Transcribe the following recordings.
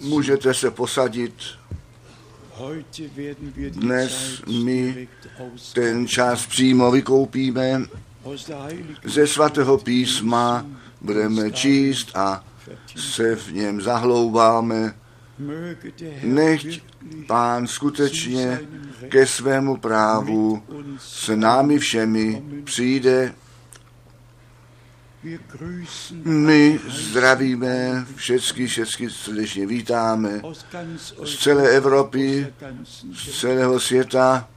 Můžete se posadit. Dnes my Ten čas přímo vykoupíme ze svatého písma, budeme číst a se v něm zahloubáme. Nechť pán skutečně ke svému právu s námi všemi přijde. My zdravíme, všechny, všechny srdečně vítáme z celé Evropy, z celého světa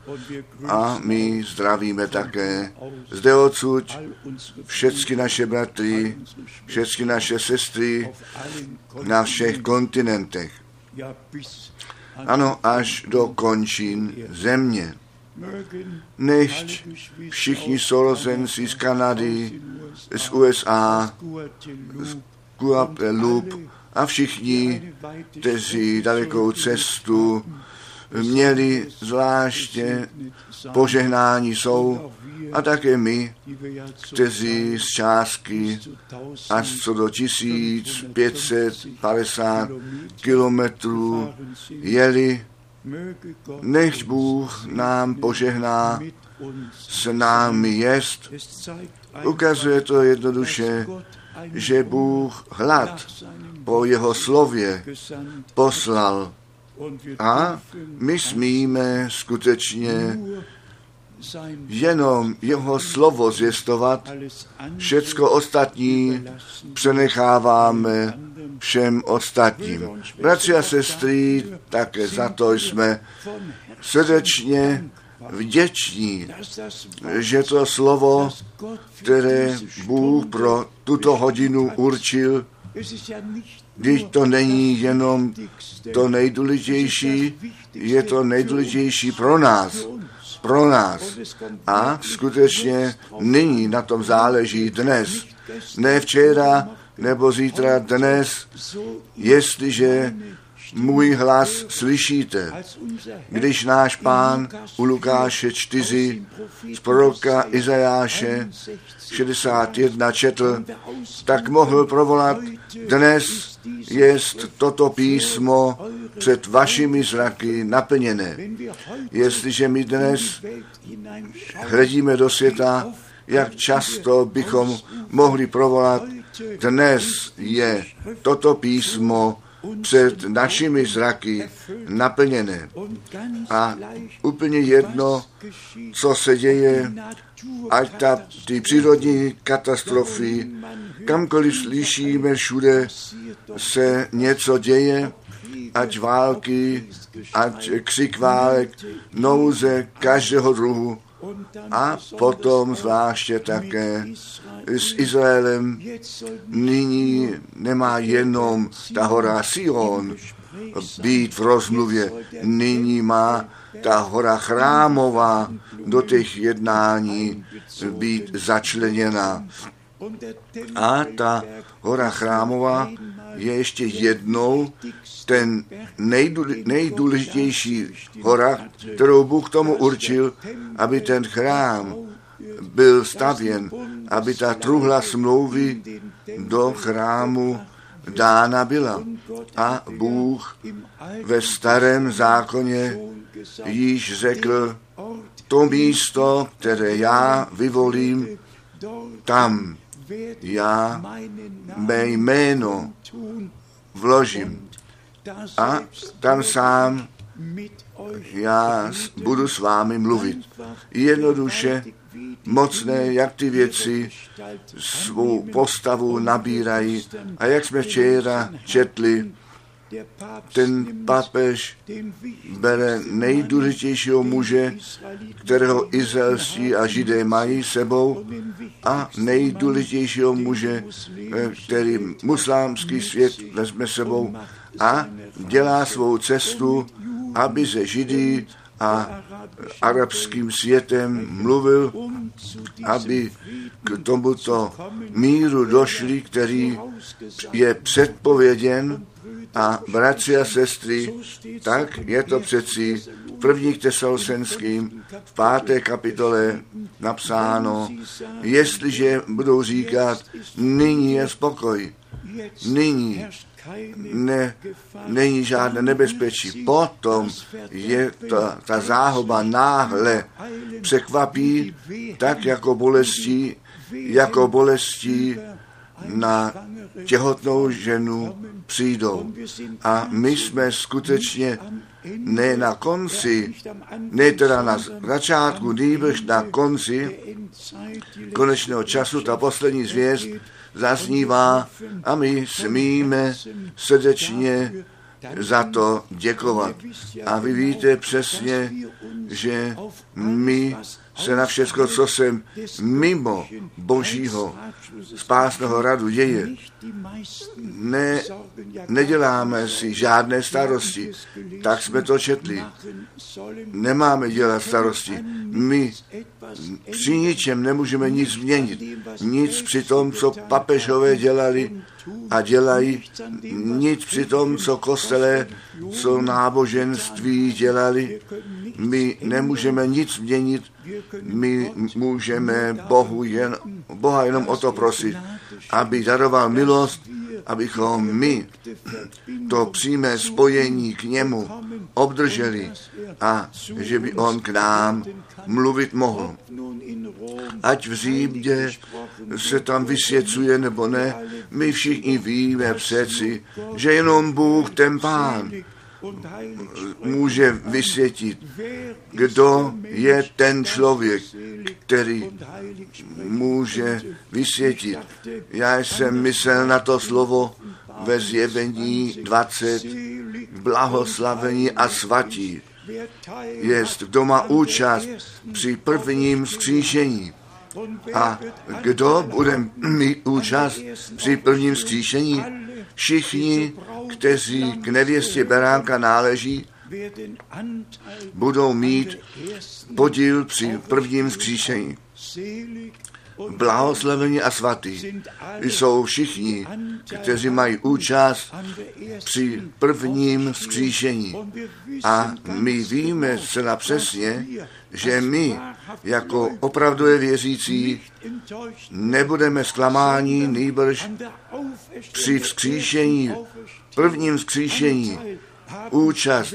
a my zdravíme také zde odsud všechny naše bratry, všechny naše sestry na všech kontinentech. Ano, až do končin země. Nechť všichni sourozenci z Kanady, z USA, z Guadeloupe a všichni, kteří dalekou cestu měli zvláště požehnání jsou a také my, kteří z částky až co do 1550 kilometrů jeli, nechť Bůh nám požehná s námi jest. Ukazuje to jednoduše, že Bůh hlad po jeho slově poslal a my smíme skutečně jenom jeho slovo zvěstovat, všecko ostatní přenecháváme všem ostatním. Bratři a sestry, také za to jsme srdečně vděční, že to slovo, které Bůh pro tuto hodinu určil, když to není jenom to nejdůležitější, je to nejdůležitější pro nás, pro nás. A skutečně nyní na tom záleží dnes, ne včera nebo zítra, dnes, jestliže můj hlas slyšíte, když náš pán u Lukáše 4 z proroka Izajáše 61 četl, tak mohl provolat dnes jest toto písmo před vašimi zraky naplněné. Jestliže my dnes hledíme do světa, jak často bychom mohli provolat, dnes je toto písmo před našimi zraky naplněné. A úplně jedno, co se děje, ať ta, ty přírodní katastrofy, kamkoliv slyšíme, všude se něco děje, ať války, ať křik válek, nouze každého druhu, a potom zvláště také s Izraelem nyní nemá jenom ta hora Sion být v rozmluvě, nyní má ta hora chrámová do těch jednání být začleněna. A ta hora chrámová je ještě jednou ten nejdůležitější hora, kterou Bůh tomu určil, aby ten chrám byl stavěn, aby ta truhla smlouvy do chrámu dána byla. A Bůh ve starém zákoně již řekl, to místo, které já vyvolím, tam já mé jméno vložím. A tam sám já budu s vámi mluvit. Jednoduše, mocné, jak ty věci svou postavu nabírají. A jak jsme včera četli, ten papež bere nejdůležitějšího muže, kterého izraelství a židé mají sebou a nejdůležitějšího muže, který muslámský svět vezme sebou a dělá svou cestu, aby se židí a arabským světem mluvil, aby k tomuto míru došli, který je předpověděn a bratři a sestry, tak je to přeci v prvních tesalosenským v páté kapitole napsáno, jestliže budou říkat, nyní je spokoj, Nyní ne, není žádné nebezpečí. Potom je ta, ta záhoba náhle překvapí, tak jako bolestí, jako bolestí na těhotnou ženu přijdou. A my jsme skutečně ne na konci, ne teda na začátku, nýbrž na konci konečného času, ta poslední zvěst zaznívá a my smíme srdečně za to děkovat. A vy víte přesně, že my se na všechno, co se mimo božího spásného radu děje, ne, neděláme si žádné starosti. Tak jsme to četli. Nemáme dělat starosti. My při ničem nemůžeme nic změnit. Nic při tom, co papežové dělali a dělají, nic při tom, co kostelé, co náboženství dělali. My nemůžeme nic změnit, my můžeme Bohu jen, Boha jenom o to prosit, aby daroval milost, abychom my to přímé spojení k němu obdrželi a že by on k nám mluvit mohl. Ať v Římě se tam vysvěcuje nebo ne, my všichni víme přeci, že jenom Bůh, ten Pán, může vysvětit, kdo je ten člověk, který může vysvětit. Já jsem myslel na to slovo ve zjevení 20, blahoslavení a svatí. Jest, kdo má účast při prvním skříšení. A kdo bude mít účast při prvním skříšení? Všichni, kteří k nevěstě beránka náleží, budou mít podíl při prvním skříšení. Blahoslavení a svatý jsou všichni, kteří mají účast při prvním skříšení. A my víme zcela přesně, že my, jako opravdové věřící, nebudeme zklamáni, nejbrž při vzkříšení, prvním vzkříšení, účast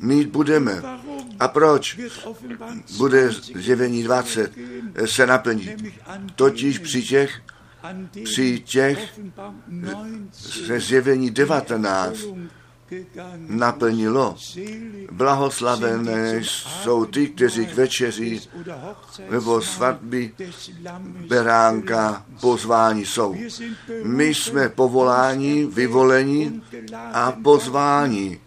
mít budeme. A proč bude zjevení 20 se naplnit? Totiž při těch, při těch zjevení 19 naplnilo. Blahoslavené jsou ty, kteří k večeři nebo svatby beránka pozváni jsou. My jsme povoláni, vyvoleni a pozváni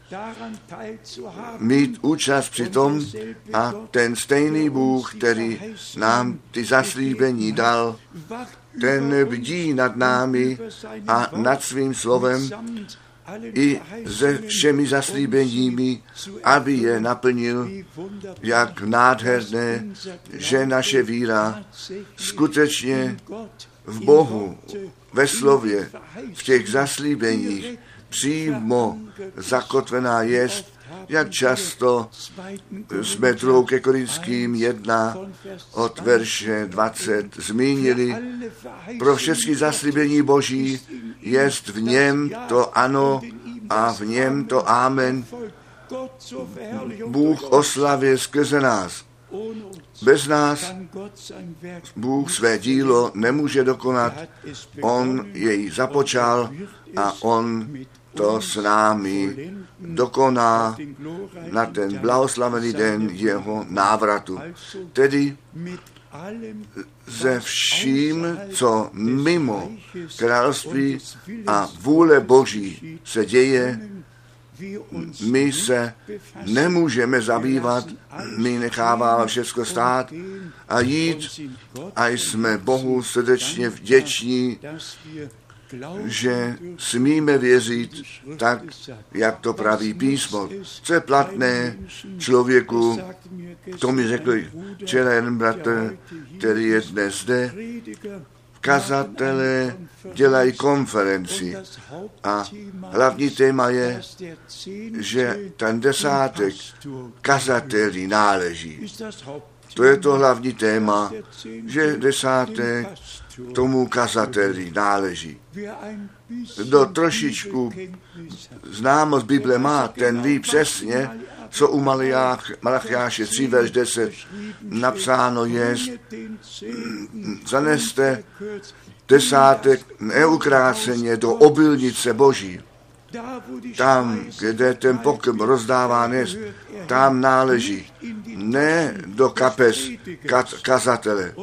mít účast při tom a ten stejný Bůh, který nám ty zaslíbení dal, ten bdí nad námi a nad svým slovem i se všemi zaslíbeními, aby je naplnil, jak nádherné, že naše víra skutečně v Bohu, ve slově, v těch zaslíbeních přímo zakotvená jest, jak často jsme druhou ke Korinským jedna od verše 20 zmínili. Pro všechny zaslíbení Boží jest v něm to ano a v něm to amen. Bůh oslavě skrze nás. Bez nás Bůh své dílo nemůže dokonat. On jej započal a on to s námi dokoná na ten blahoslavený den jeho návratu. Tedy ze vším, co mimo království a vůle Boží se děje, my se nemůžeme zabývat, my necháváme všechno stát a jít a jsme Bohu srdečně vděční, že smíme věřit tak, jak to praví písmo. Co je platné člověku, to mi řekl včera jeden bratr, který je dnes zde, kazatelé dělají konferenci a hlavní téma je, že ten desátek kazatelí náleží. To je to hlavní téma, že desátek tomu kazateli náleží. Kdo trošičku známost Bible má, ten ví přesně, co u Malachiáše 3, verš 10 napsáno je, zaneste desátek neukráceně do obilnice Boží. Tam, kde ten pokrm rozdáván je, tam náleží. Ne do kapes kazatele.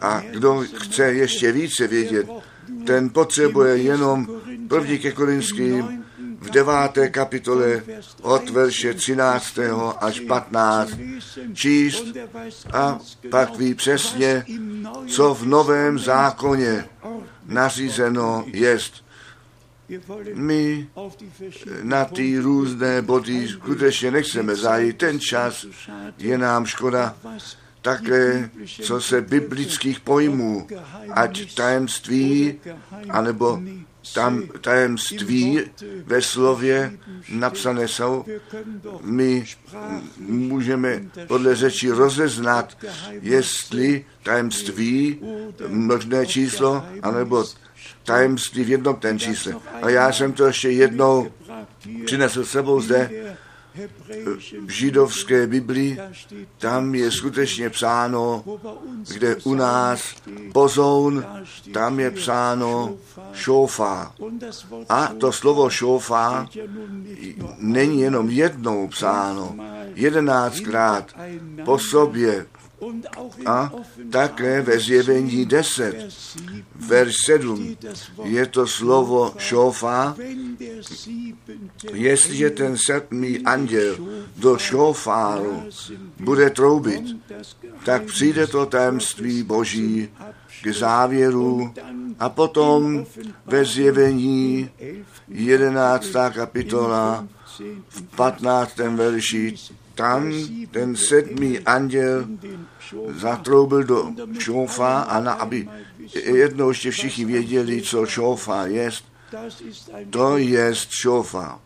A kdo chce ještě více vědět, ten potřebuje jenom první ke Korinským v deváté kapitole od verše 13. až 15 číst a pak ví přesně, co v novém zákoně nařízeno jest. My na ty různé body skutečně nechceme zajít. Ten čas je nám škoda také, co se biblických pojmů, ať tajemství, anebo tam tajemství ve slově napsané jsou. My můžeme podle řeči rozeznat, jestli tajemství, množné číslo, anebo tajemství v jednom ten čísle. A já jsem to ještě jednou přinesl sebou zde v židovské Biblii, tam je skutečně psáno, kde u nás pozoun, tam je psáno šofa. A to slovo šofa není jenom jednou psáno, jedenáctkrát po sobě a také ve zjevení 10, verš 7, je to slovo šofa. Jestliže ten sedmý anděl do šofáru bude troubit, tak přijde to tajemství Boží k závěru a potom ve zjevení 11. kapitola v 15. verši tam ten sedmý anděl zatroubil do šofa a na, aby jednou ještě všichni věděli, co šofa je. To je šofa.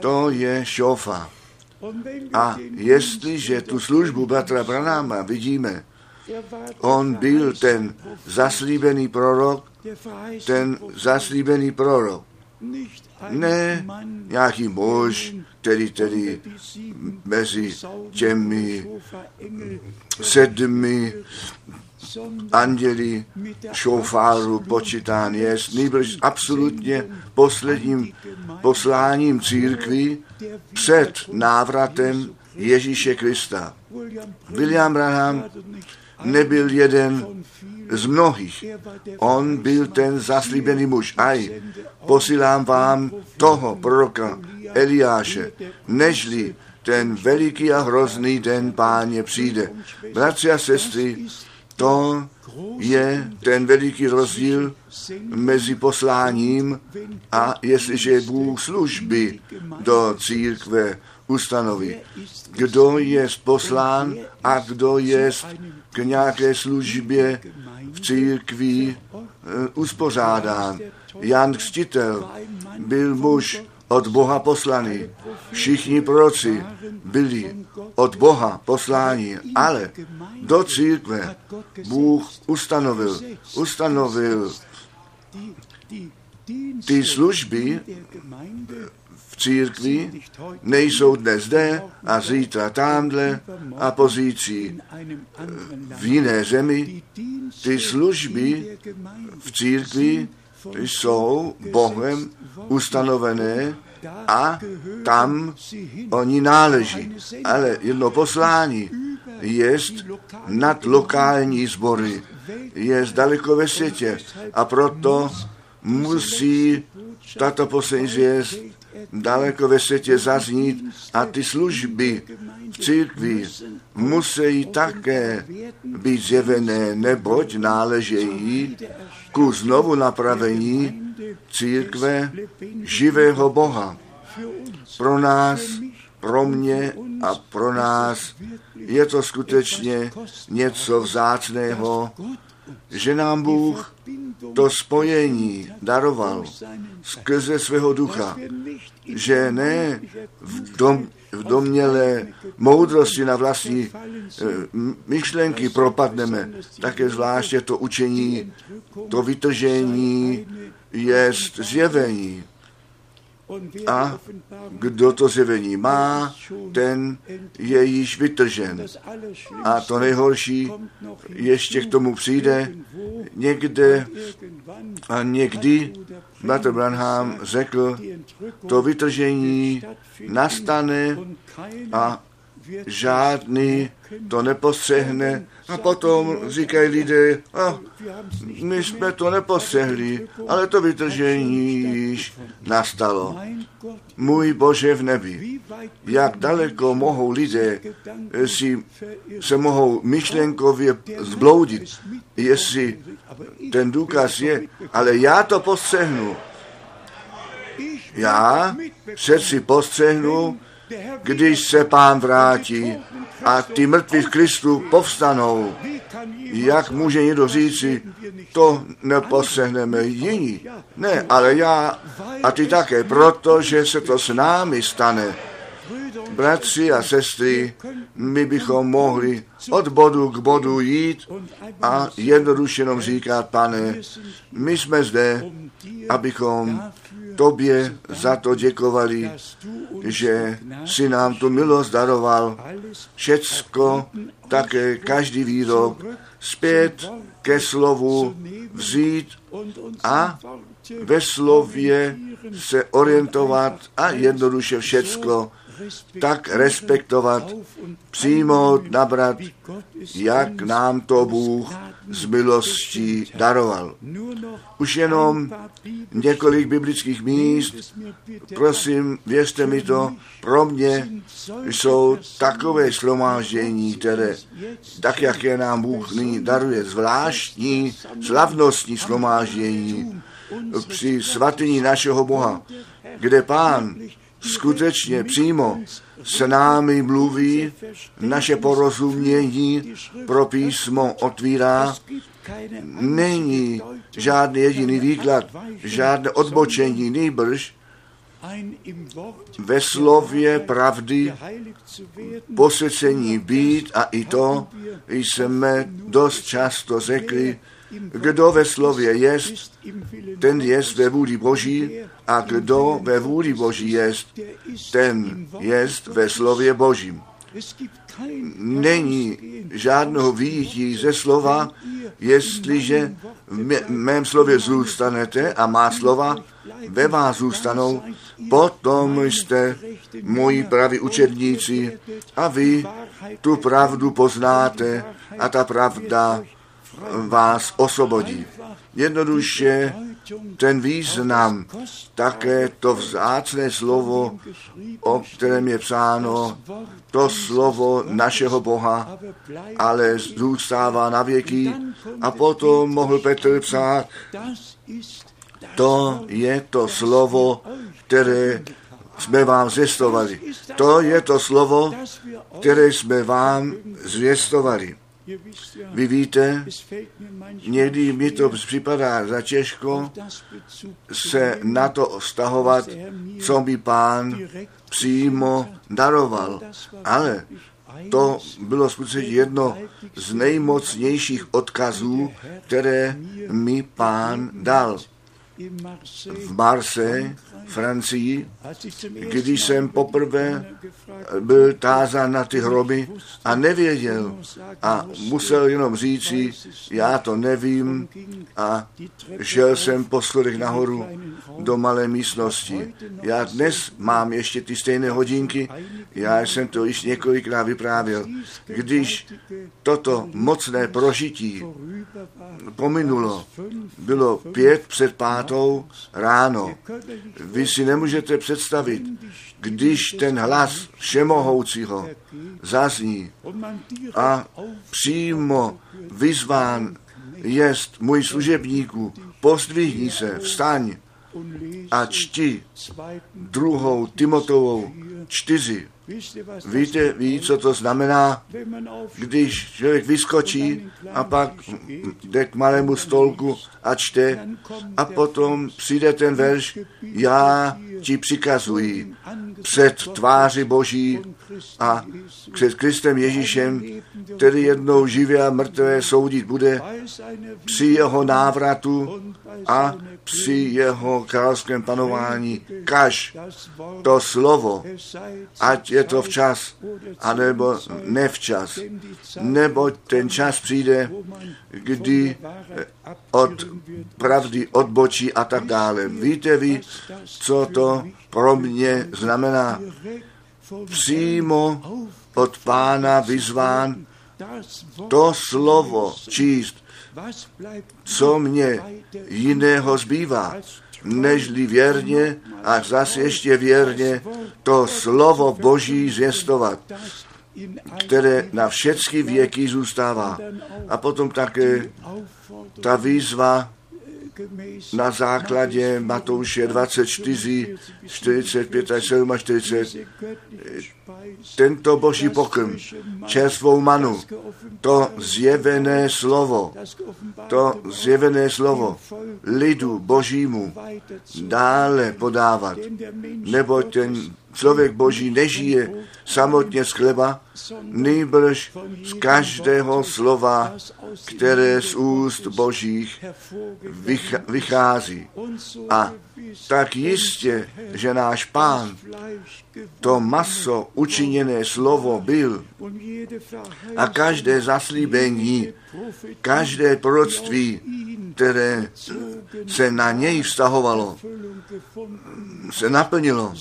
To je šofa. A jestliže tu službu bratra Branáma vidíme, on byl ten zaslíbený prorok, ten zaslíbený prorok. Ne nějaký muž, který tedy mezi těmi sedmi anděli šofáru počítán je, nýbrž absolutně posledním posláním církví před návratem Ježíše Krista. William Branham nebyl jeden z mnohých. On byl ten zaslíbený muž. Aj, posílám vám toho proroka Eliáše, nežli ten veliký a hrozný den páně přijde. Bratři a sestry, to je ten veliký rozdíl mezi posláním a jestliže Bůh služby do církve ustanoví. Kdo je poslán a kdo je k nějaké službě v církvi eh, uspořádán. Jan Křtitel byl muž od Boha poslaný. Všichni proroci byli od Boha posláni, ale do církve Bůh ustanovil, ustanovil ty služby v církvi nejsou dnes zde a zítra tamhle a pozící v jiné zemi. Ty služby v církvi jsou Bohem ustanovené a tam oni náleží. Ale jedno poslání je nad lokální sbory, je daleko ve světě a proto musí tato poslední zvěst daleko ve světě zaznít a ty služby v církvi musí také být zjevené, neboť náležejí ku znovu napravení církve živého Boha. Pro nás, pro mě a pro nás je to skutečně něco vzácného, že nám Bůh to spojení daroval skrze svého ducha, že ne v, dom, v domnělé moudrosti na vlastní eh, myšlenky propadneme. Také zvláště to učení, to vytržení je zjevení. A kdo to zjevení má, ten je již vytržen. A to nejhorší ještě k tomu přijde někde a někdy Bratr Branham řekl, to vytržení nastane a žádný to nepostřehne. A potom říkají lidé, a my jsme to nepostřehli, ale to vytržení již nastalo. Můj Bože v nebi, jak daleko mohou lidé si se mohou myšlenkově zbloudit, jestli ten důkaz je, ale já to postřehnu. Já přeci postřehnu, když se pán vrátí a ty mrtví v Kristu povstanou, jak může někdo říci, to neposehneme jiní. Ne, ale já a ty také, protože se to s námi stane. Bratři a sestry, my bychom mohli od bodu k bodu jít a jednoduše jenom říkat, pane, my jsme zde, abychom tobě za to děkovali, že si nám tu milost daroval. Všecko, také každý výrok, zpět ke slovu vzít a ve slově se orientovat a jednoduše všecko tak respektovat, přijmout, nabrat, jak nám to Bůh z milostí daroval. Už jenom několik biblických míst, prosím, věřte mi to, pro mě jsou takové slomáždění, které, tak jak je nám Bůh nyní daruje, zvláštní, slavnostní slomáždění při svatyni našeho Boha, kde Pán skutečně přímo s námi mluví, naše porozumění pro písmo otvírá. Není žádný jediný výklad, žádné odbočení, nýbrž ve slově pravdy posvěcení být a i to jsme dost často řekli, kdo ve slově jest, ten jest ve vůli Boží a kdo ve vůli Boží jest, ten jest ve slově Božím. Není žádného výjití ze slova, jestliže v mém slově zůstanete a má slova ve vás zůstanou, potom jste moji praví učedníci a vy tu pravdu poznáte a ta pravda vás osvobodí. Jednoduše ten význam, také to vzácné slovo, o kterém je psáno, to slovo našeho Boha, ale zůstává na věky. A potom mohl Petr psát, to je to slovo, které jsme vám zvěstovali. To je to slovo, které jsme vám zvěstovali. Vy víte, někdy mi to připadá za těžko se na to vztahovat, co mi pán přímo daroval. Ale to bylo skutečně jedno z nejmocnějších odkazů, které mi pán dal v Marse, Francii, když jsem poprvé byl tázán na ty hroby a nevěděl a musel jenom říci, já to nevím a šel jsem po schodech nahoru do malé místnosti. Já dnes mám ještě ty stejné hodinky, já jsem to již několikrát vyprávěl. Když toto mocné prožití pominulo, bylo pět před pátou ráno. Vy si nemůžete představit, když ten hlas všemohoucího zazní a přímo vyzván jest můj služebníku, pozdvihni se, vstaň a čti druhou Timotovou čtyři. Víte, ví, co to znamená, když člověk vyskočí a pak jde k malému stolku a čte a potom přijde ten verš, já ti přikazuji před tváři Boží a před Kristem Ježíšem, který jednou živě a mrtvé soudit bude při jeho návratu a při jeho královském panování. Kaž to slovo, ať je to včas, anebo nevčas, neboť ten čas přijde, kdy od pravdy odbočí a tak dále. Víte vy, co to pro mě znamená? Přímo od pána vyzván to slovo číst, co mě jiného zbývá, nežli věrně a zase ještě věrně to slovo Boží zvěstovat, které na všechny věky zůstává. A potom také ta výzva na základě Matouše 24, 45 a 47. Tento boží pokrm, čerstvou manu, to zjevené slovo, to zjevené slovo lidu božímu dále podávat, nebo ten člověk boží nežije samotně z chleba, nejbrž z každého slova, které z úst božích vychází. A tak jistě, že náš pán to maso učiněné slovo byl a každé zaslíbení, každé proroctví, které se na něj vztahovalo, se naplnilo.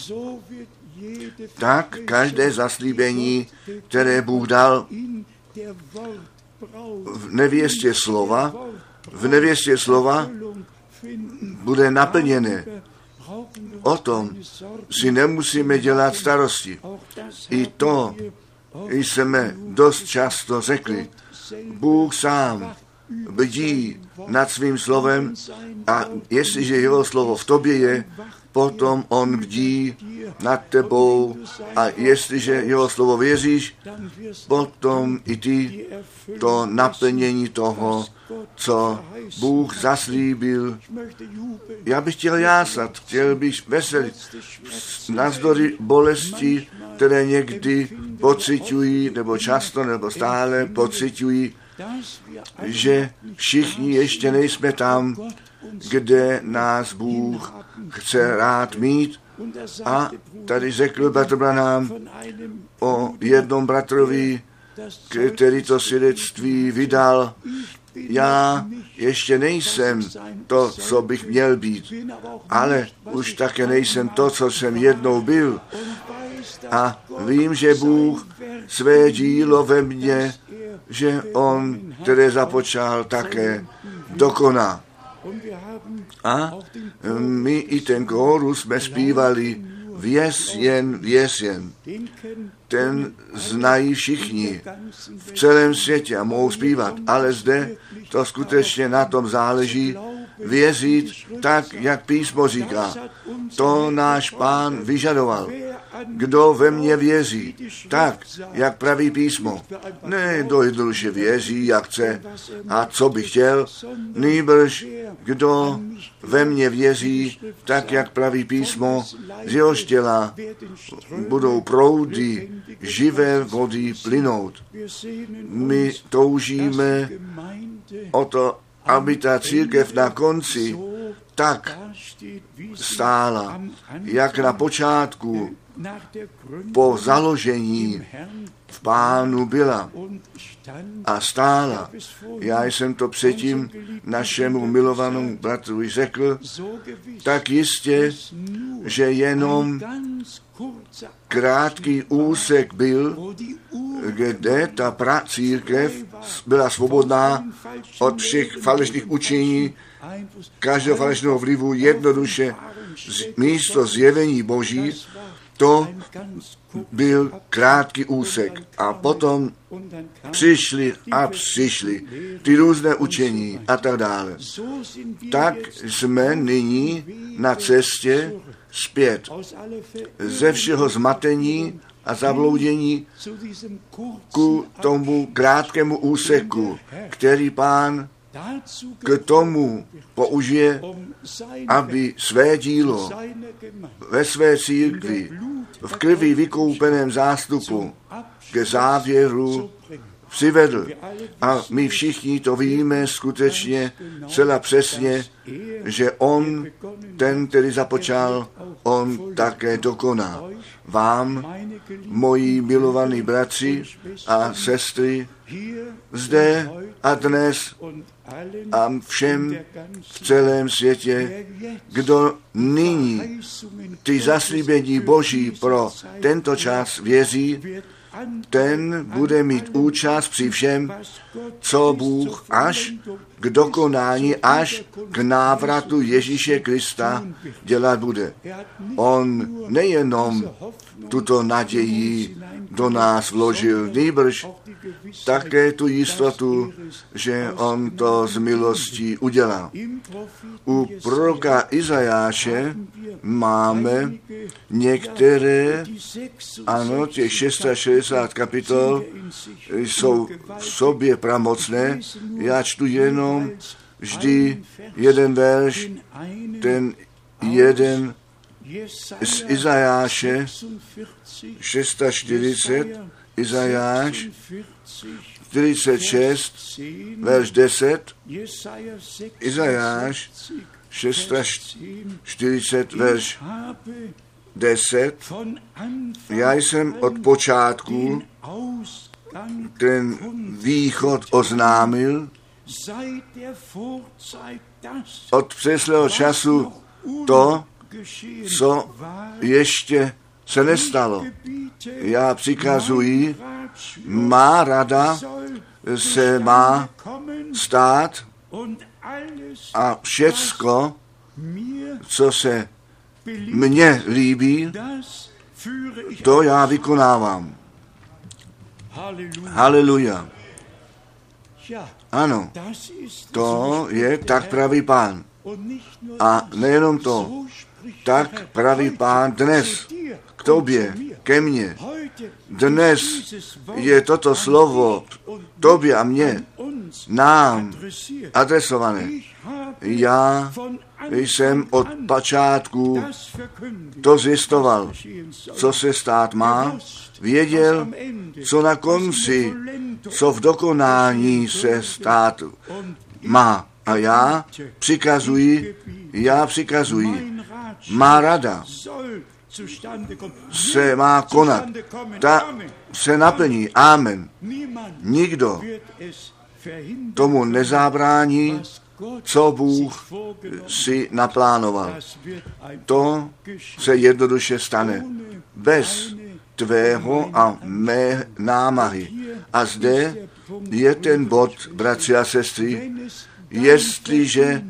Tak každé zaslíbení, které Bůh dal v nevěstě slova, v nevěstě slova bude naplněné. O tom si nemusíme dělat starosti. I to jsme dost často řekli. Bůh sám bdí nad svým slovem a jestliže jeho slovo v tobě je, potom on bdí nad tebou a jestliže jeho slovo věříš, potom i ty to naplnění toho, co Bůh zaslíbil. Já bych chtěl jásat, chtěl bych veselit navzdory bolesti, které někdy pocitují, nebo často, nebo stále pocitují, že všichni ještě nejsme tam, kde nás Bůh chce rád mít. A tady řekl bratr Branham o jednom bratrovi, který to svědectví vydal. Já ještě nejsem to, co bych měl být, ale už také nejsem to, co jsem jednou byl. A vím, že Bůh své dílo ve mně, že On, které započal, také dokoná. A my i ten kórus jsme zpívali Věs jen, věs jen. Ten znají všichni v celém světě a mohou zpívat, ale zde to skutečně na tom záleží věřit tak, jak písmo říká. To náš pán vyžadoval. Kdo ve mně věří, tak, jak praví písmo. Ne, kdo jednoduše věří, jak chce a co by chtěl, nýbrž kdo ve mně věří, tak, jak praví písmo, z jeho těla budou proudy živé vody plynout. My toužíme o to, aby ta církev na konci tak stála, jak na počátku po založení v pánu byla a stála. Já jsem to předtím našemu milovanému bratru řekl, tak jistě, že jenom krátký úsek byl, kde ta pra církev byla svobodná od všech falešných učení, každého falešného vlivu jednoduše místo zjevení Boží to byl krátký úsek a potom přišli a přišli ty různé učení a tak dále. Tak jsme nyní na cestě zpět ze všeho zmatení a zabloudění ku tomu krátkému úseku, který pán k tomu použije, aby své dílo ve své církvi v krvi vykoupeném zástupu ke závěru přivedl. A my všichni to víme skutečně celá přesně, že on, ten, který započal, on také dokoná. Vám, moji milovaní bratři a sestry, zde a dnes a všem v celém světě, kdo nyní ty zaslíbení Boží pro tento čas věří, ten bude mít účast při všem, co Bůh až k dokonání, až k návratu Ježíše Krista dělat bude. On nejenom tuto naději do nás vložil, nýbrž také tu jistotu, že on to z milostí udělá. U proroka Izajáše máme některé, ano, těch 660 kapitol jsou v sobě pramocné. Já čtu jenom vždy jeden verš, ten jeden z Izajáše 640, Izajáš 46, verš 10, Izajáš 640, verš 10. Já jsem od počátku ten východ oznámil, od přeslého času to, co ještě se nestalo. Já přikazuji, má rada se má stát a všecko, co se mně líbí, to já vykonávám. Haleluja. Ano, to je tak pravý pán. A nejenom to, tak pravý pán dnes k tobě, ke mně. Dnes je toto slovo tobě a mně, nám adresované. Já jsem od počátku to zjistoval, co se stát má, věděl, co na konci, co v dokonání se stát má. A já přikazuji, já přikazuji, má rada se má konat. Ta se naplní. Amen. Nikdo tomu nezábrání, co Bůh si naplánoval. To se jednoduše stane. Bez tvého a mé námahy. A zde je ten bod, bratři a sestry, jestliže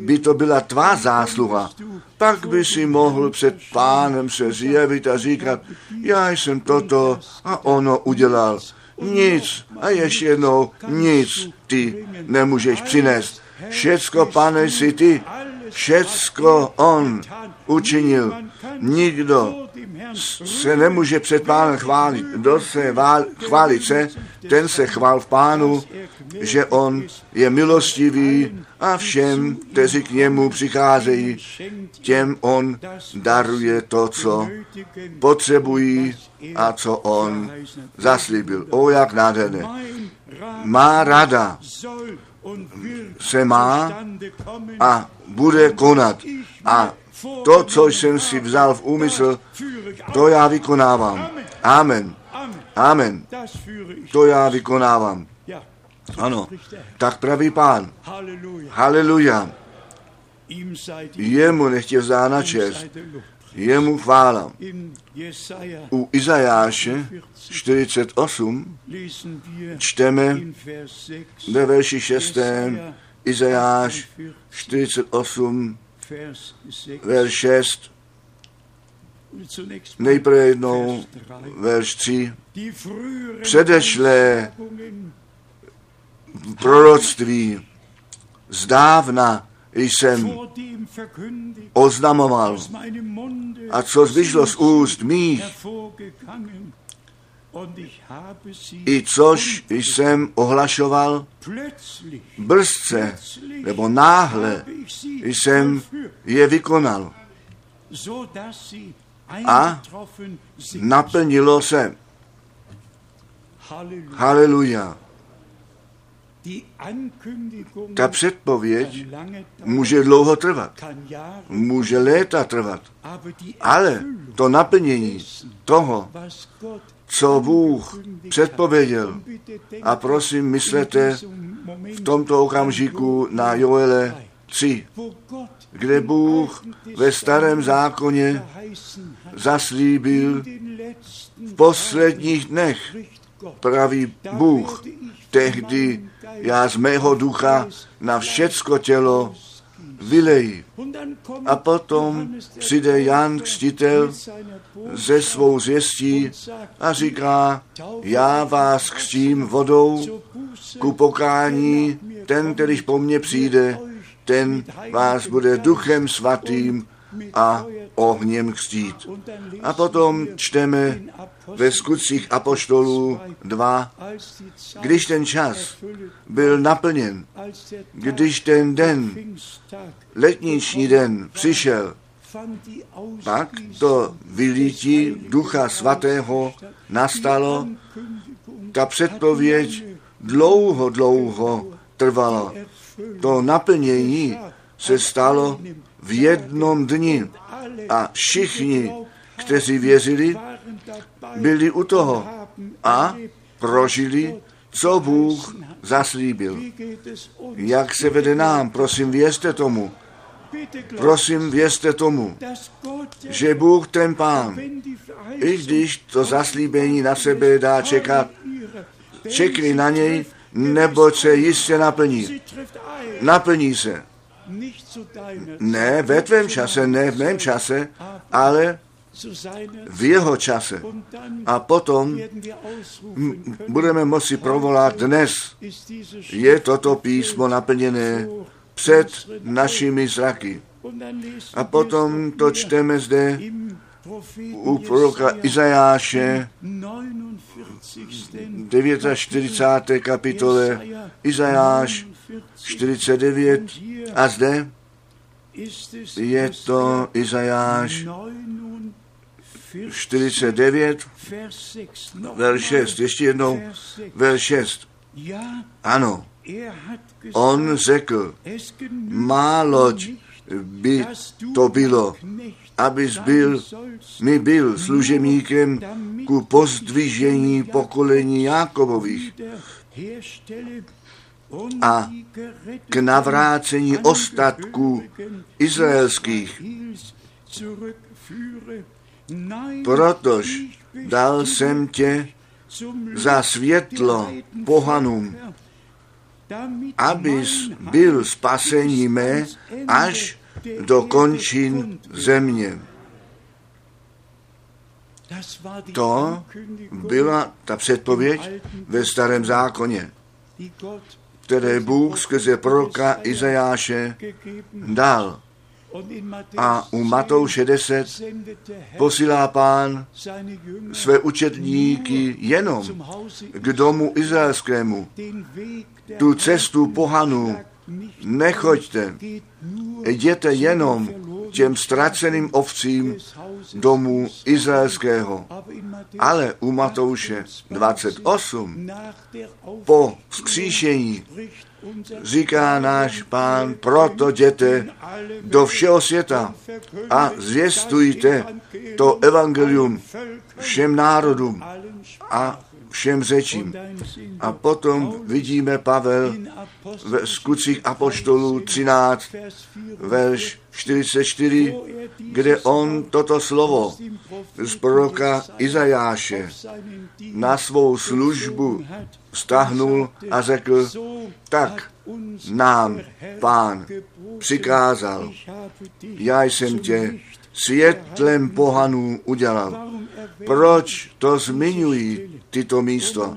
by to byla tvá zásluha, pak by si mohl před pánem se zjevit a říkat, já jsem toto a ono udělal. Nic a ještě jednou nic ty nemůžeš přinést. Všecko, pane, si ty, všecko on učinil. Nikdo se nemůže před pánem chválit. Kdo se vál, chválit se, ten se chvál v pánu, že on je milostivý a všem, kteří k němu přicházejí, těm on daruje to, co potřebují a co on zaslíbil. O, jak nádherné. Má rada se má a bude konat. A to, co jsem si vzal v úmysl, to já vykonávám. Amen. Amen. To já vykonávám. Ano, tak praví pán. Haleluja. Jemu nechtěl vzána čest. Jemu chvála. U Izajáše 48 čteme ve verši 6. Izajáš 48, verš 6. Zunächst mal Nejprve jednou Vers 3. verš 3. Die früheren Předešlé proroctví zdávna jsem oznamoval. a co zvyšlo z úst mých, i což jsem ohlašoval? brzce nebo náhle jsem je vykonal. A naplnilo se. Haleluja. Ta předpověď může dlouho trvat, může léta trvat, ale to naplnění toho, co Bůh předpověděl, a prosím, myslete v tomto okamžiku na Joele 3, wo Gott kde Bůh ve starém zákoně zaslíbil v posledních dnech, pravý Bůh, tehdy já z mého ducha na všecko tělo kommt A potom přijde Jan Křtitel ze svou zvěstí a říká, já vás křtím vodou ku pokání, ten, kterýž po mně přijde, ten vás bude duchem svatým a ohněm křtít. A potom čteme ve skutcích Apoštolů 2, als die Zeit když ten čas byl naplněn, když ten den, letniční den, přišel, pak to vylítí Ducha Svatého nastalo, ta předpověď dlouho, dlouho trvala. To naplnění se stalo v jednom dni a všichni, kteří věřili, byli u toho a prožili, co Bůh zaslíbil. Jak se vede nám, prosím, věřte tomu. Prosím, věřte tomu, že Bůh ten Pán, i když to zaslíbení na sebe dá čekat, čekli na něj, nebo se jistě naplní. Naplní se. Ne ve tvém čase, ne v mém čase, ale v jeho čase. A potom budeme moci provolat dnes. Je toto písmo naplněné před našimi zraky. A potom to čteme zde u proroka Izajáše 49. 49. kapitole Izajáš 49 a zde je to Izajáš 49, 49, Vers 6. Noch verš mal, 6, ještě jednou, Vers 6. verš 6. Ja, Ano, on řekl, es genügt má loď nicht, by to bylo, abys byl, mi byl služebníkem ku pozdvižení pokolení Jákobových a k navrácení ostatků izraelských. Protož dal jsem tě za světlo pohanům, abys byl spasení mé až do končin země. To byla ta předpověď ve starém zákoně, které Bůh skrze proroka Izajáše dal. A u Matouše 10 sendete Herr posílá pán své učetníky jenom k domu izraelskému. Tu cestu nicht nechoďte, jděte jenom těm ztraceným ovcím domu izraelského. Ale u Matouše 28 nach der po vzkříšení říká náš pán, proto jděte do všeho světa a zvěstujte to evangelium všem národům a všem řečím. A potom vidíme Pavel ve skutcích Apoštolů 13, verš 44, kde on toto slovo z proroka Izajáše na svou službu stáhnul a řekl, tak nám pán přikázal, já jsem tě světlem pohanů udělal. Proč to zmiňují tyto místo?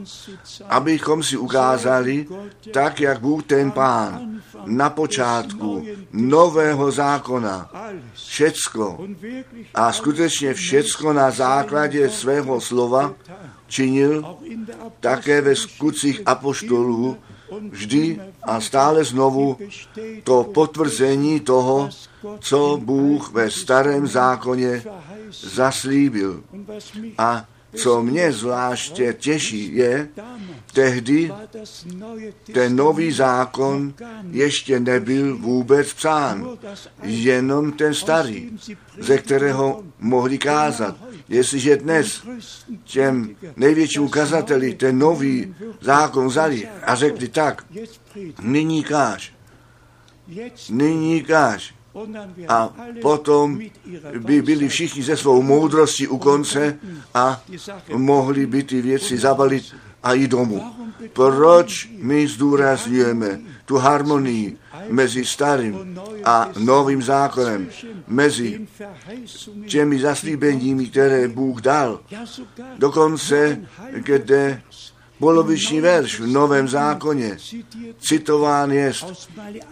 Abychom si ukázali, tak jak Bůh ten pán na počátku nového zákona všecko a skutečně všecko na základě svého slova činil také ve skutcích apoštolů vždy a stále znovu to potvrzení toho, co Bůh ve starém zákoně zaslíbil. A co mě zvláště těší, je, tehdy ten nový zákon ještě nebyl vůbec psán, jenom ten starý, ze kterého mohli kázat. Jestliže dnes těm největším ukazateli ten nový zákon vzali a řekli tak, nyní káž, nyní káž, a potom by byli všichni ze svou moudrostí u konce a mohli by ty věci zabalit a jít domů. Proč my zdůrazňujeme tu harmonii mezi starým a novým zákonem, mezi těmi zaslíbeními, které Bůh dal, dokonce, kde poloviční verš v Novém zákoně citován je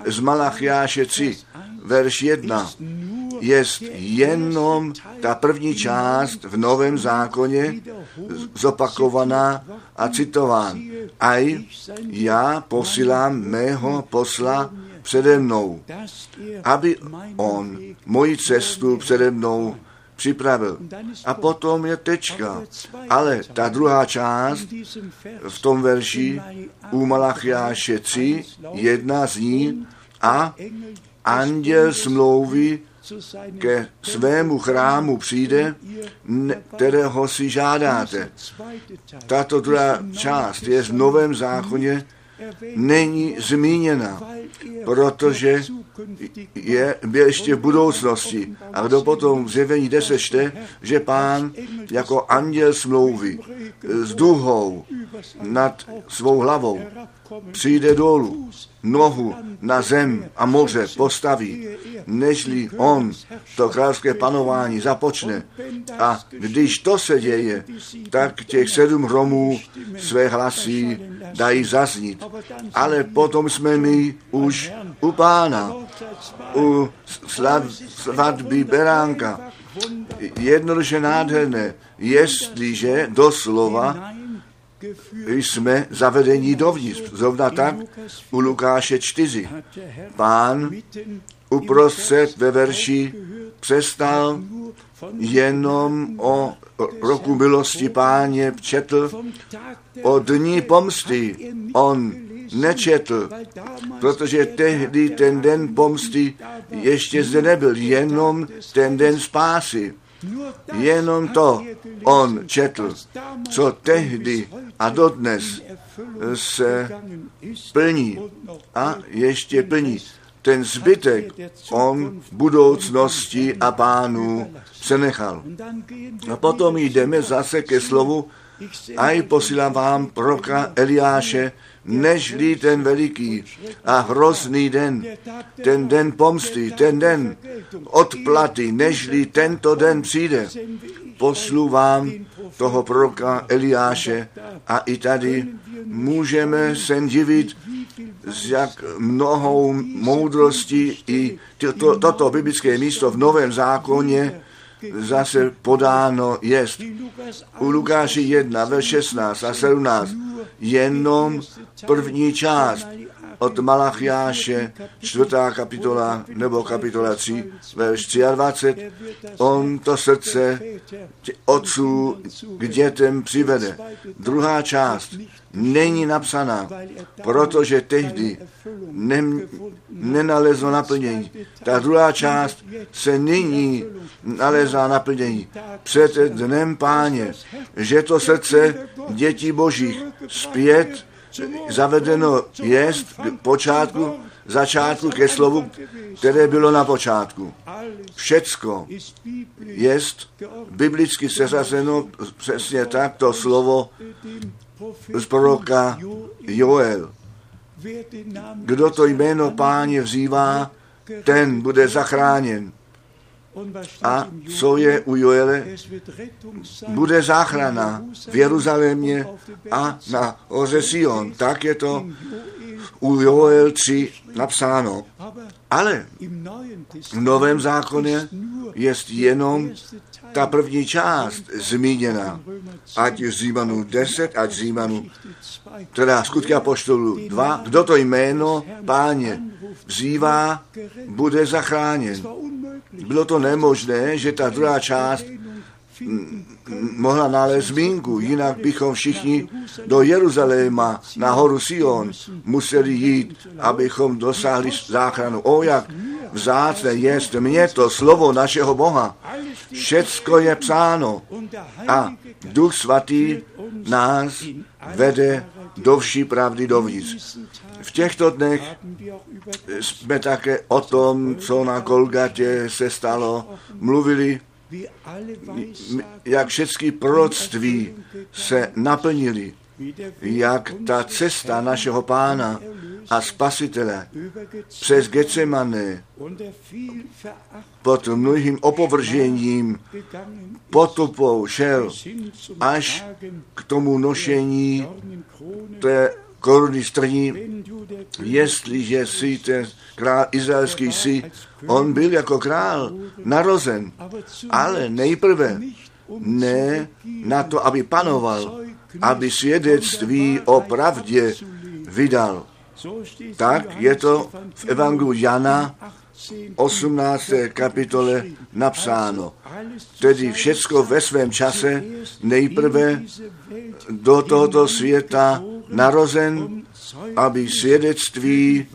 z Malachiáše 3, verš 1, je jenom ta první část v Novém zákoně zopakovaná a citován. Aj já posílám mého posla přede mnou, aby on moji cestu přede mnou připravil. A potom je tečka. Ale ta druhá část v tom verši u Malachiáše 3, jedna z ní a anděl smlouvy ke svému chrámu přijde, kterého si žádáte. Tato druhá část je v Novém zákoně není zmíněna, protože je, je ještě v budoucnosti. A kdo potom v zjevení 10 čte, že pán jako anděl smlouvy s duhou nad svou hlavou přijde dolů, nohu na zem a moře postaví, nežli on to královské panování započne. A když to se děje, tak těch sedm hromů své hlasy dají zaznít. Ale potom jsme my už u pána, u svatby Beránka. Jednoduše nádherné, jestliže doslova jsme zavedení dovnitř. Zrovna tak u Lukáše 4. Pán uprostřed ve verši přestal jenom o roku milosti páně četl o dní pomsty. On nečetl, protože tehdy ten den pomsty ještě zde nebyl, jenom ten den spásy. Jenom to on četl, co tehdy a dodnes se plní a ještě plní. Ten zbytek on budoucnosti a pánů přenechal. A potom jdeme zase ke slovu a i posílám vám proka Eliáše, nežli ten veliký a hrozný den, ten den pomsty, ten den odplaty, nežli tento den přijde. Poslu vám toho proroka Eliáše a i tady můžeme se divit, z jak mnohou moudrosti i to, toto biblické místo v Novém zákoně zase podáno jest. U Lukáši 1, ve 16 a 17 jenom první část od Malachiáše, čtvrtá kapitola nebo kapitola 3, verš 23, on to srdce otců k dětem přivede. Druhá část není napsaná, protože tehdy ne, nenalezlo naplnění. Ta druhá část se nyní nalezá naplnění. Před dnem páně, že to srdce dětí božích zpět zavedeno jest k počátku, začátku ke slovu, které bylo na počátku. Všecko jest biblicky seřazeno přesně tak, to slovo z proroka Joel. Kdo to jméno páně vzývá, ten bude zachráněn. A co je u Joele? Bude záchrana v Jeruzalémě a na hoře Sion. Tak je to u Joel 3 napsáno. Ale v Novém zákoně je jenom ta první část zmíněna, ať z Římanů 10, ať z teda skutky apoštolů 2, kdo to jméno páně vzývá, bude zachráněn. Bylo to nemožné, že ta druhá část mohla nalézt zmínku, jinak bychom všichni do Jeruzaléma na horu Sion museli jít, abychom dosáhli záchranu. O, jak vzácné jest mě to slovo našeho Boha. Všecko je psáno a Duch Svatý nás vede do vší pravdy dovnitř. V těchto dnech jsme také o tom, co na Golgatě se stalo, mluvili jak všechny proroctví se naplnili, jak ta cesta našeho pána a spasitele přes Getsemane pod mnohým opovržením potupou šel až k tomu nošení té koruny strní, jestliže si ten král izraelský si, on byl jako král narozen, ale nejprve ne na to, aby panoval, aby svědectví o pravdě vydal. Tak je to v Evangelu Jana 18. kapitole napsáno. Tedy všecko ve svém čase nejprve do tohoto světa narozen, aby svědectví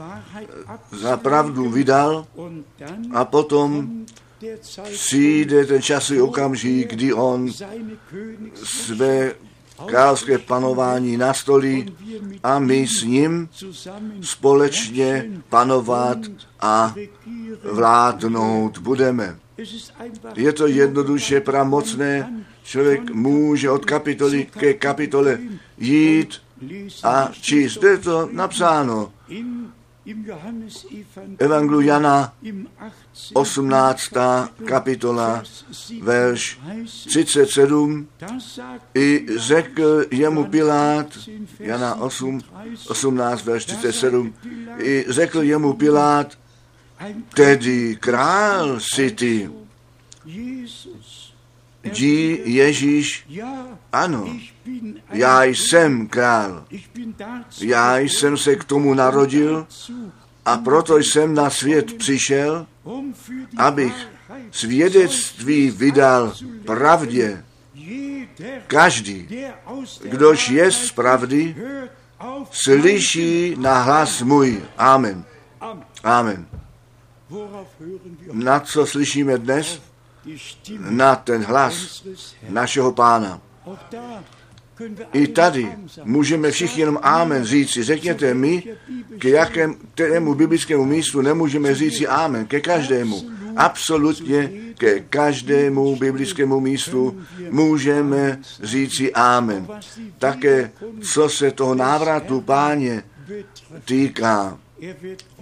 za pravdu vydal a potom přijde ten časový okamžik, kdy on své královské panování nastolí a my s ním společně panovat a vládnout budeme. Je to jednoduše pramocné. Člověk může od kapitoly ke kapitole jít a číst. Je to napsáno. Evangelu Jana, 18. kapitola, verš 37. I řekl jemu Pilát, Jana 8, 18, verš 37. I řekl jemu Pilát, tedy král si ty. Dí Ježíš, ano, já jsem král. Já jsem se k tomu narodil a proto jsem na svět přišel, abych svědectví vydal pravdě. Každý, kdož je z pravdy, slyší na hlas můj. Amen. Amen. Na co slyšíme dnes? Na ten hlas našeho pána. I tady můžeme všichni jenom Amen říci. Řekněte mi, k jakému biblickému místu nemůžeme říci Amen. Ke každému. Absolutně ke každému biblickému místu můžeme říci Amen. Také co se toho návratu páně týká.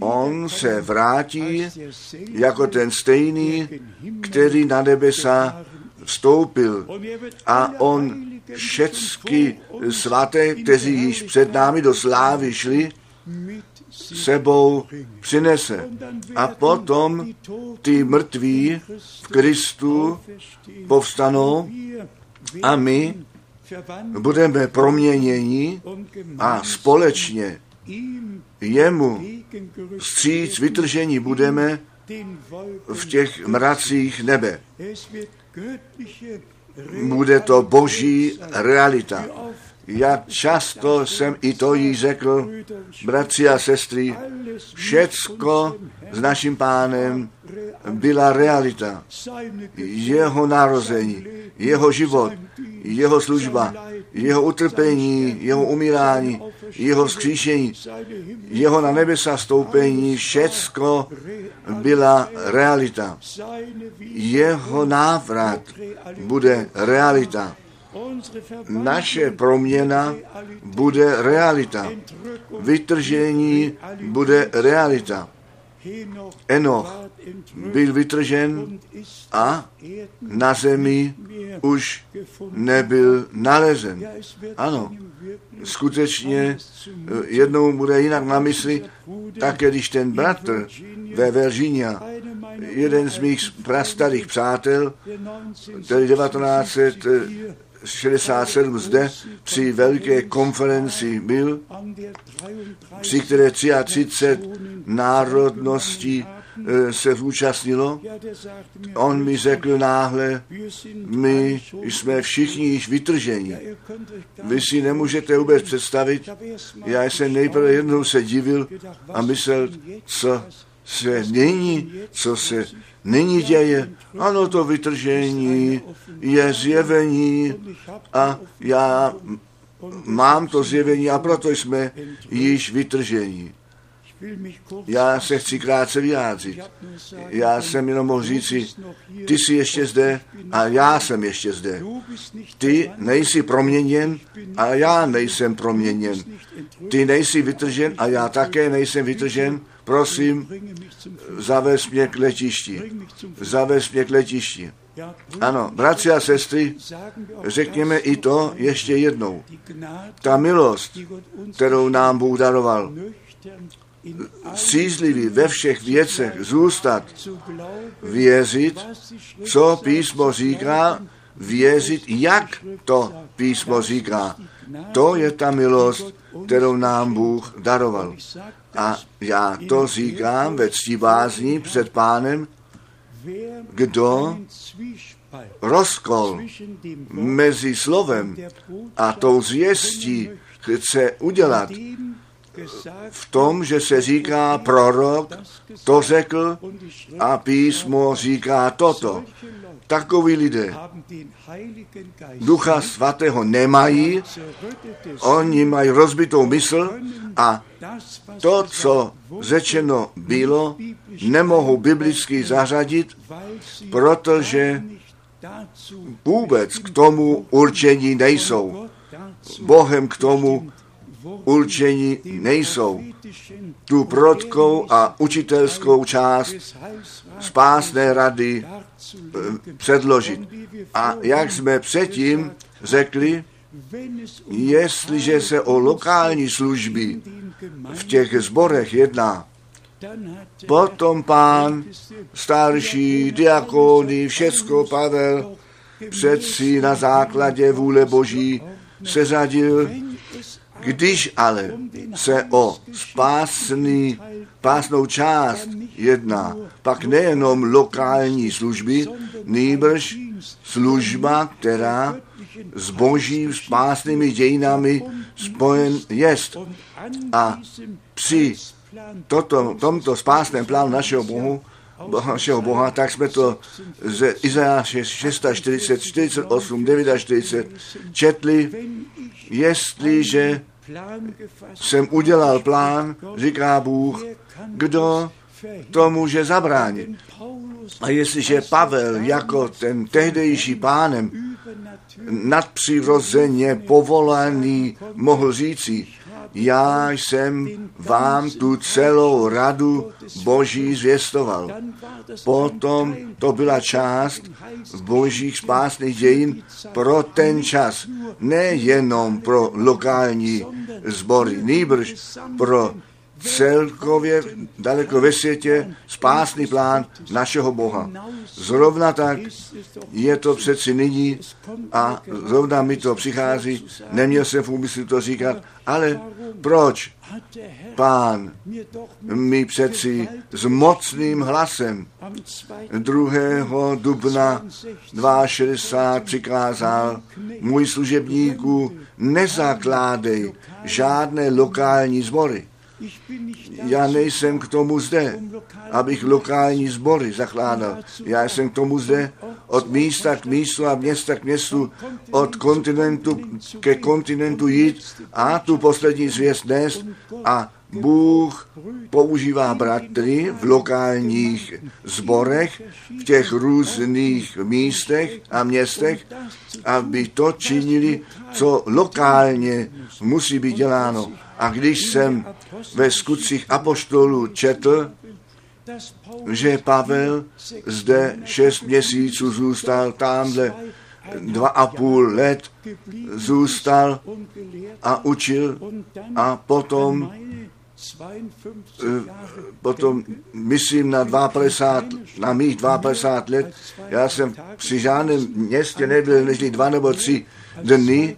On se vrátí jako ten stejný, který na nebesa vstoupil a on všecky svaté, kteří již před námi do slávy šli, sebou přinese. A potom ty mrtví v Kristu povstanou a my budeme proměněni a společně jemu stříc vytržení budeme v těch mracích nebe. Bude to boží realita. Jak často jsem i to jí řekl, bratři a sestry, všecko s naším pánem byla realita. Jeho narození, jeho život, jeho služba, jeho utrpení, jeho umírání, jeho skříšení, jeho na nebesa stoupení, všecko byla realita. Jeho návrat bude realita. Naše proměna bude realita. Vytržení bude realita. Enoch byl vytržen a na zemi už nebyl nalezen. Ano, skutečně jednou bude jinak na mysli, tak když ten bratr ve Virginia, jeden z mých prastarých přátel, který 1967 zde při velké konferenci byl, při které 33 národností se zúčastnilo. On mi řekl náhle, my jsme všichni již vytrženi. Vy si nemůžete vůbec představit, já jsem nejprve jednou se divil a myslel, co se nyní, co se nyní děje. Ano, to vytržení je zjevení a já mám to zjevení a proto jsme již vytržení. Já se chci krátce vyjádřit. Já jsem jenom mohl říci, ty jsi ještě zde a já jsem ještě zde. Ty nejsi proměněn a já nejsem proměněn. Ty nejsi vytržen a já také nejsem vytržen. Prosím, zavez mě k letišti. Zavez mě k letišti. Ano, bratři a sestry, řekněme i to ještě jednou. Ta milost, kterou nám Bůh daroval, střízlivý ve všech věcech zůstat, věřit, co písmo říká, věřit, jak to písmo říká. To je ta milost, kterou nám Bůh daroval. A já to říkám ve ctibázní před pánem, kdo rozkol mezi slovem a tou zvěstí chce udělat, v tom, že se říká prorok, to řekl a písmo říká toto. Takoví lidé Ducha Svatého nemají, oni mají rozbitou mysl a to, co řečeno bylo, nemohou biblicky zařadit, protože vůbec k tomu určení nejsou. Bohem k tomu určení nejsou. Tu protkou a učitelskou část spásné rady eh, předložit. A jak jsme předtím řekli, jestliže se o lokální služby v těch zborech jedná, potom pán, starší, diakony, všecko Pavel, přeci na základě vůle Boží seřadil když ale se o spásný, pásnou část jedná, pak nejenom lokální služby, nýbrž služba, která s božím spásnými dějinami spojen jest. A při toto, tomto spásném plánu našeho Bohu, našeho Boha, tak jsme to z Izajáše 640, 48, 49 četli, jestliže jsem udělal plán, říká Bůh, kdo to může zabránit. A jestliže Pavel jako ten tehdejší pánem nadpřirozeně povolaný mohl říci, já jsem vám tu celou radu Boží zvěstoval. Potom to byla část božích spásných dějin pro ten čas. Nejenom pro lokální sbory, nýbrž pro celkově daleko ve světě spásný plán našeho Boha. Zrovna tak je to přeci nyní a zrovna mi to přichází, neměl jsem v úmyslu to říkat, ale proč pán mi přeci s mocným hlasem 2. dubna 62 přikázal můj služebníku nezakládej žádné lokální zbory já nejsem k tomu zde, abych lokální sbory zakládal. Já jsem k tomu zde od místa k místu a města k městu, od kontinentu ke kontinentu jít a tu poslední zvěst nést a Bůh používá bratry v lokálních zborech, v těch různých místech a městech, aby to činili, co lokálně musí být děláno. A když jsem ve skutcích apoštolů četl, že Pavel zde šest měsíců zůstal, tamhle dva a půl let zůstal a učil a potom eh, potom myslím na 52, na mých 52 let, já jsem při žádném městě nebyl než dva nebo tři dny,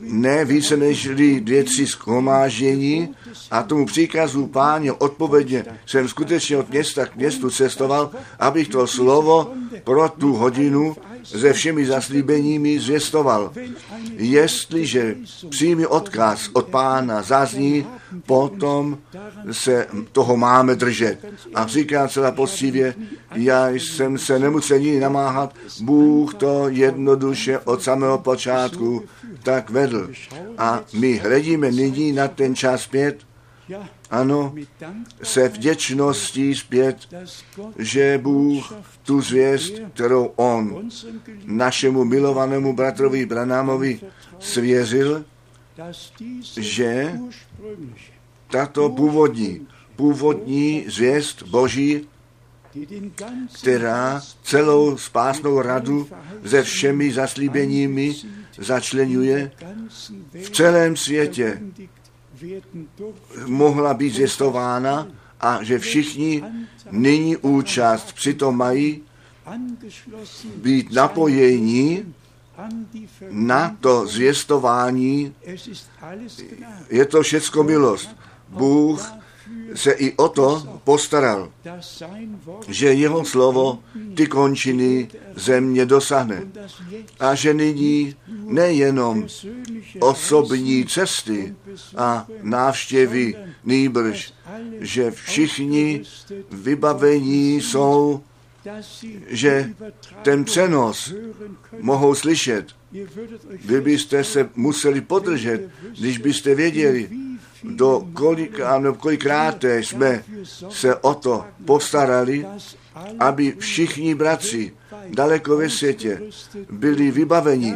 ne více než dvě, tři zkomáždění a tomu příkazu páně odpovědně jsem skutečně od města k městu cestoval, abych to slovo pro tu hodinu se všemi zaslíbeními zvěstoval. Jestliže přímý odkaz od pána zazní, potom se toho máme držet. A říká celá poctivě, já jsem se nemusel nikdy namáhat, Bůh to jednoduše od samého počátku tak vedl. A my hledíme nyní na ten čas zpět, ano, se vděčností zpět, že Bůh tu zvěst, kterou On našemu milovanému bratrovi Branámovi svěřil, že tato původní, původní zvěst Boží, která celou spásnou radu se všemi zaslíbeními začlenuje v celém světě mohla být zjistována a že všichni nyní účast přitom mají být napojení na to zvěstování. Je to všecko milost. Bůh se i o to postaral, že jeho slovo ty končiny země dosáhne. A že nyní nejenom osobní cesty a návštěvy nýbrž, že všichni vybavení jsou, že ten přenos mohou slyšet. Vy byste se museli podržet, když byste věděli, do kolika, nebo kolikrát jsme se o to postarali, aby všichni bratři daleko ve světě byli vybaveni,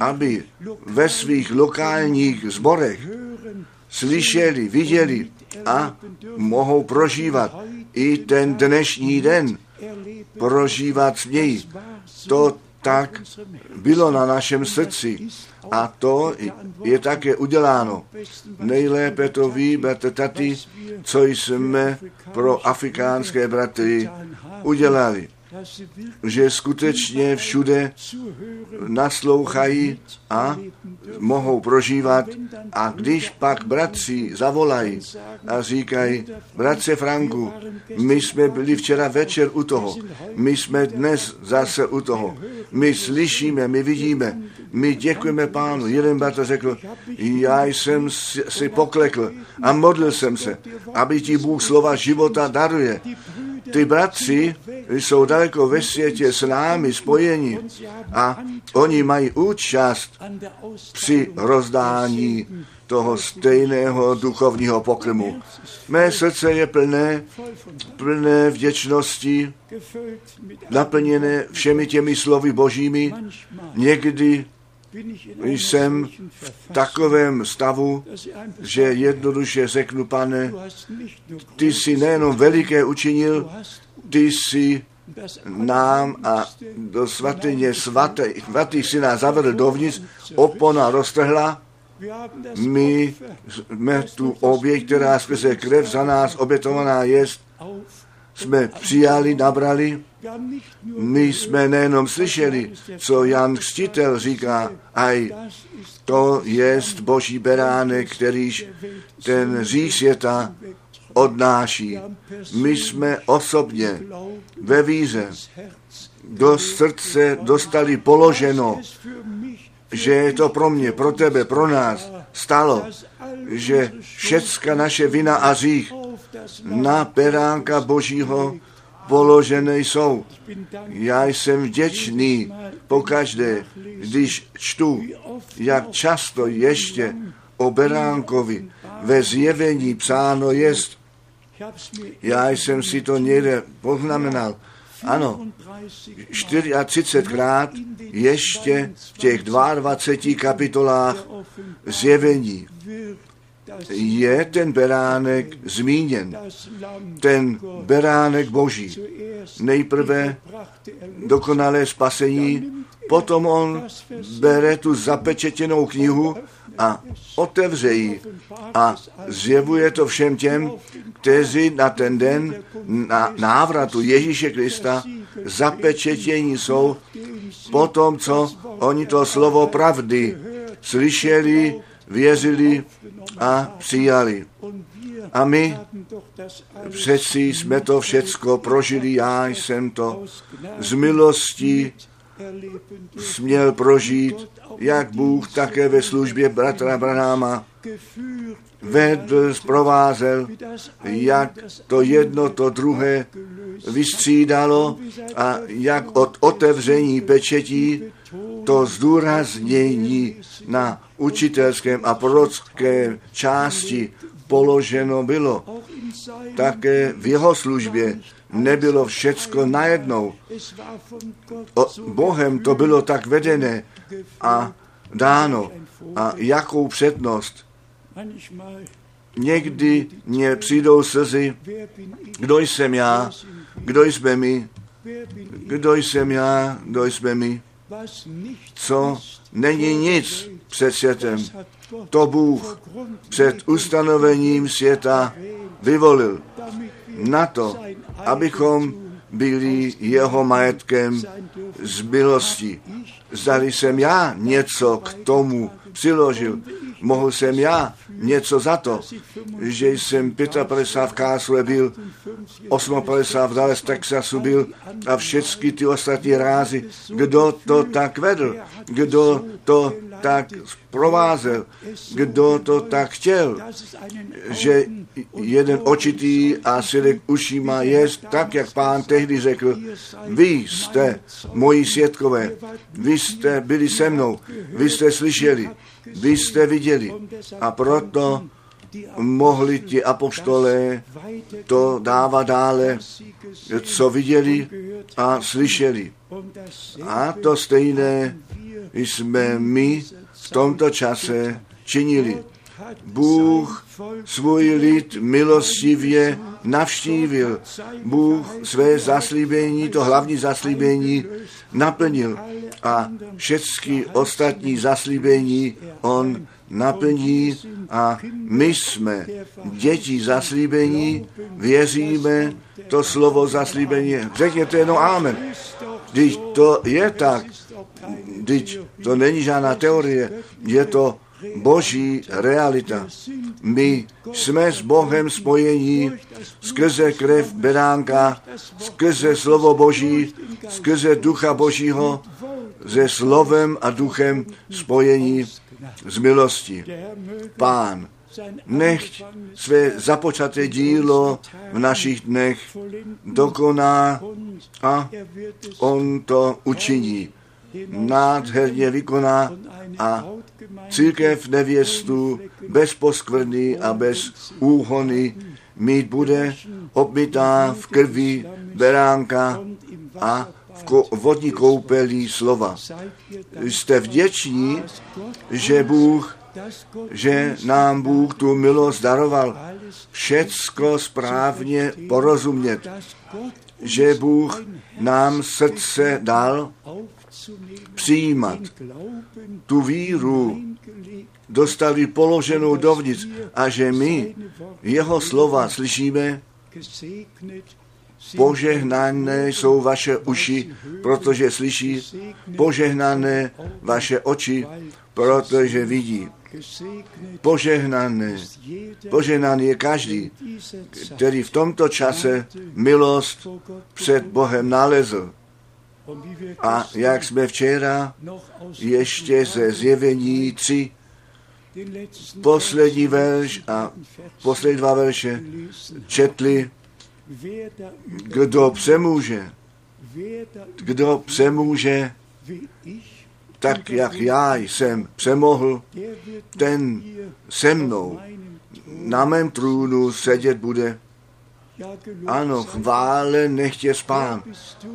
aby ve svých lokálních zborech slyšeli, viděli a mohou prožívat i ten dnešní den, prožívat s něj. To tak bylo na našem srdci. A to je také uděláno. Nejlépe to ví, bratr Tati, co jsme pro afrikánské bratry udělali že skutečně všude naslouchají a mohou prožívat. A když pak bratři zavolají a říkají, bratře Franku, my jsme byli včera večer u toho, my jsme dnes zase u toho, my slyšíme, my vidíme, my děkujeme pánu. Jeden bratr řekl, já jsem si poklekl a modlil jsem se, aby ti Bůh slova života daruje. Ty bratři jsou daleko ve světě s námi spojeni a oni mají účast při rozdání toho stejného duchovního pokrmu. Mé srdce je plné, plné vděčnosti, naplněné všemi těmi slovy božími. Někdy jsem v takovém stavu, že jednoduše řeknu, pane, ty jsi nejenom veliké učinil, ty jsi nám a do svatyně svaté, svatý si nás zavedl dovnitř, opona roztrhla, my jsme tu oběť, která skrze krev za nás obětovaná jest, jsme přijali, nabrali. My jsme nejenom slyšeli, co Jan Křtitel říká, aj to jest boží beránek, kterýž ten říš světa odnáší. My jsme osobně ve víře do srdce dostali položeno, že je to pro mě, pro tebe, pro nás stalo, že všecka naše vina a řích na peránka Božího položené jsou. Já jsem vděčný pokaždé, když čtu, jak často ještě o beránkovi ve zjevení psáno jest. Já jsem si to někde poznamenal. Ano, 34krát ještě v těch 22 kapitolách zjevení je ten beránek zmíněn. Ten beránek boží. Nejprve dokonalé spasení, potom on bere tu zapečetěnou knihu a otevře ji a zjevuje to všem těm, kteří na ten den na návratu Ježíše Krista zapečetění jsou po tom, co oni to slovo pravdy slyšeli, věřili a přijali. A my přeci jsme to všecko prožili, já jsem to z milosti směl prožít, jak Bůh také ve službě bratra Branáma vedl, zprovázel, jak to jedno, to druhé vystřídalo a jak od otevření pečetí to zdůraznění na učitelském a prorocké části položeno bylo. Také v jeho službě nebylo všecko najednou. O, Bohem to bylo tak vedené a dáno. A jakou přednost. Někdy mě přijdou slzy, kdo jsem já, kdo jsme my, kdo jsem já, kdo jsme my, co není nic před světem. To Bůh před ustanovením světa vyvolil na to, abychom byli jeho majetkem z milosti. Zdali jsem já něco k tomu přiložil, mohl jsem já něco za to, že jsem 55 v Kásle byl, 58 v Dallas, Texasu byl a všechny ty ostatní rázy. Kdo to tak vedl? Kdo to tak provázel? Kdo to tak chtěl? Že jeden očitý a svědek ušíma je tak, jak pán tehdy řekl, vy jste moji svědkové, vy jste byli se mnou, vy jste slyšeli, vy jste viděli. A proto mohli ti apoštolé to dávat dále, co viděli a slyšeli. A to stejné jsme my v tomto čase činili. Bůh svůj lid milostivě navštívil. Bůh své zaslíbení, to hlavní zaslíbení, naplnil. A všechny ostatní zaslíbení on naplní a my jsme děti zaslíbení, věříme to slovo zaslíbení. Řekněte jenom amen. Když to je tak, když to není žádná teorie, je to boží realita. My jsme s Bohem spojení skrze krev beránka, skrze slovo boží, skrze ducha božího, se slovem a duchem spojení z milosti. Pán, nechť své započaté dílo v našich dnech dokoná a on to učiní. Nádherně vykoná a církev nevěstu bez poskvrny a bez úhony mít bude obmytá v krvi beránka a v ko- vodní koupelí slova. Jste vděční, že Bůh že nám Bůh tu milost daroval všecko správně porozumět, že Bůh nám srdce dal přijímat tu víru, dostali položenou dovnitř a že my jeho slova slyšíme, Požehnané jsou vaše uši, protože slyší, požehnané vaše oči, protože vidí. Požehnané, požehnaný je každý, který v tomto čase milost před Bohem nalezl. A jak jsme včera ještě ze zjevení 3 poslední verš a poslední dva verše četli, kdo přemůže, kdo přemůže, tak jak já jsem přemohl, ten se mnou na mém trůnu sedět bude. Ano, chvále nechtě spán.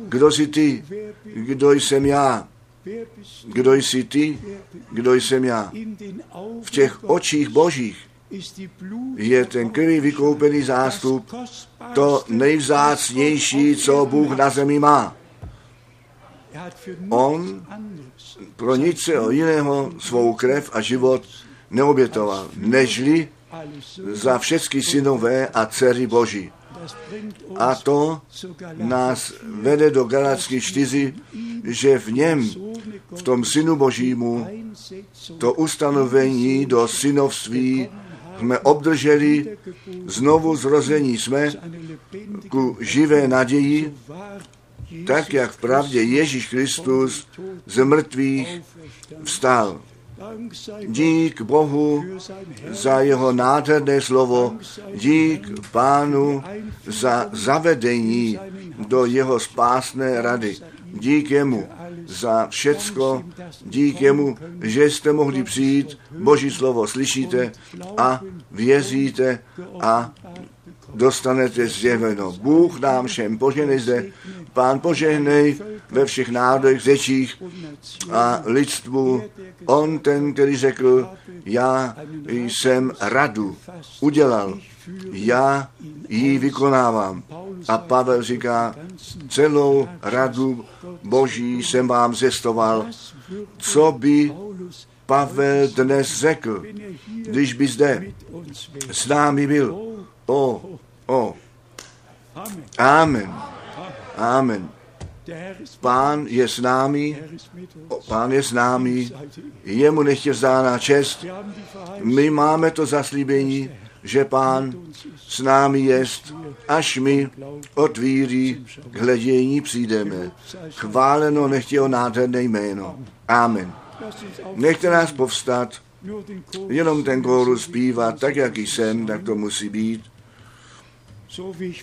Kdo jsi ty? Kdo jsem já? Kdo jsi ty? Kdo jsem já? V těch očích božích je ten krví vykoupený zástup to nejvzácnější, co Bůh na zemi má. On pro nic jiného svou krev a život neobětoval, nežli za všechny synové a dcery Boží. A to nás vede do Galacky 4, že v něm, v tom synu Božímu, to ustanovení do synovství jsme obdrželi, znovu zrození jsme ku živé naději, tak jak v pravdě Ježíš Kristus z mrtvých vstal. Dík Bohu za jeho nádherné slovo, dík Pánu za zavedení do jeho spásné rady. Dík jemu za všecko, dík jemu, že jste mohli přijít, Boží slovo slyšíte a věříte a dostanete zjeveno. Bůh nám všem požehnej zde, Pán požehnej ve všech národech, řečích a lidstvu. On ten, který řekl, já jsem radu udělal, já ji vykonávám. A Pavel říká, celou radu Boží jsem vám zestoval. Co by Pavel dnes řekl, když by zde s námi byl? O, o. Amen. Amen. Pán je s námi, pán je s námi, jemu nechtě vzdána čest. My máme to zaslíbení, že pán s námi jest, až my od víry k hledění přijdeme. Chváleno nechtě o nádherné jméno. Amen. Nechte nás povstat, jenom ten kórus zpívat, tak jak jsem, tak to musí být.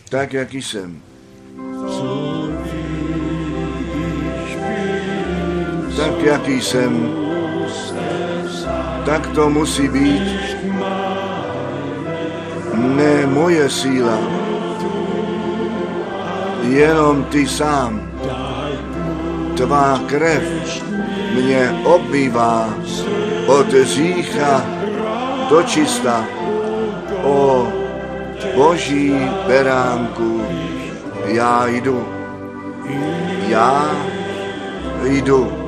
Tak jak jsem. Tak jaký jsem, tak to musí být. Ne moje síla, jenom ty sám. Tvá krev mě obývá od řícha do čista. O boží beránku, já jdu, já jdu.